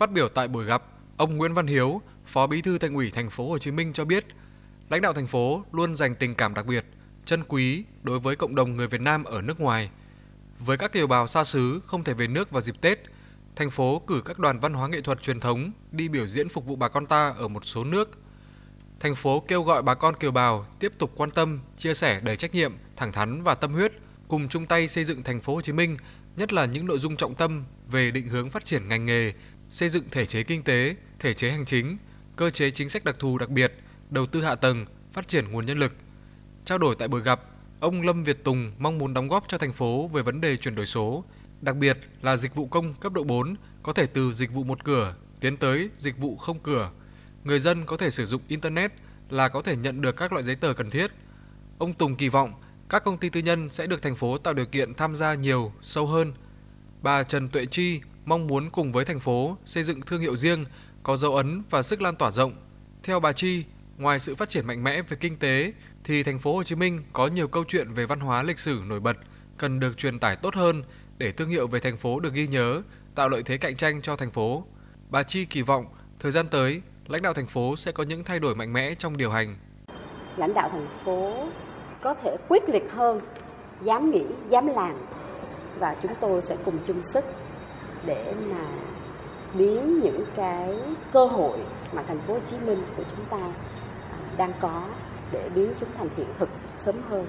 Phát biểu tại buổi gặp, ông Nguyễn Văn Hiếu, Phó Bí thư Thành ủy Thành phố Hồ Chí Minh cho biết, lãnh đạo thành phố luôn dành tình cảm đặc biệt, chân quý đối với cộng đồng người Việt Nam ở nước ngoài. Với các kiều bào xa xứ không thể về nước vào dịp Tết, thành phố cử các đoàn văn hóa nghệ thuật truyền thống đi biểu diễn phục vụ bà con ta ở một số nước. Thành phố kêu gọi bà con kiều bào tiếp tục quan tâm, chia sẻ đầy trách nhiệm, thẳng thắn và tâm huyết cùng chung tay xây dựng thành phố Hồ Chí Minh, nhất là những nội dung trọng tâm về định hướng phát triển ngành nghề, xây dựng thể chế kinh tế, thể chế hành chính, cơ chế chính sách đặc thù đặc biệt, đầu tư hạ tầng, phát triển nguồn nhân lực. Trao đổi tại buổi gặp, ông Lâm Việt Tùng mong muốn đóng góp cho thành phố về vấn đề chuyển đổi số, đặc biệt là dịch vụ công cấp độ 4 có thể từ dịch vụ một cửa tiến tới dịch vụ không cửa. Người dân có thể sử dụng internet là có thể nhận được các loại giấy tờ cần thiết. Ông Tùng kỳ vọng các công ty tư nhân sẽ được thành phố tạo điều kiện tham gia nhiều, sâu hơn. Bà Trần Tuệ Chi mong muốn cùng với thành phố xây dựng thương hiệu riêng có dấu ấn và sức lan tỏa rộng. Theo bà Chi, ngoài sự phát triển mạnh mẽ về kinh tế thì thành phố Hồ Chí Minh có nhiều câu chuyện về văn hóa lịch sử nổi bật cần được truyền tải tốt hơn để thương hiệu về thành phố được ghi nhớ, tạo lợi thế cạnh tranh cho thành phố. Bà Chi kỳ vọng thời gian tới, lãnh đạo thành phố sẽ có những thay đổi mạnh mẽ trong điều hành. Lãnh đạo thành phố có thể quyết liệt hơn, dám nghĩ, dám làm và chúng tôi sẽ cùng chung sức để mà biến những cái cơ hội mà thành phố Hồ Chí Minh của chúng ta à, đang có để biến chúng thành hiện thực sớm hơn.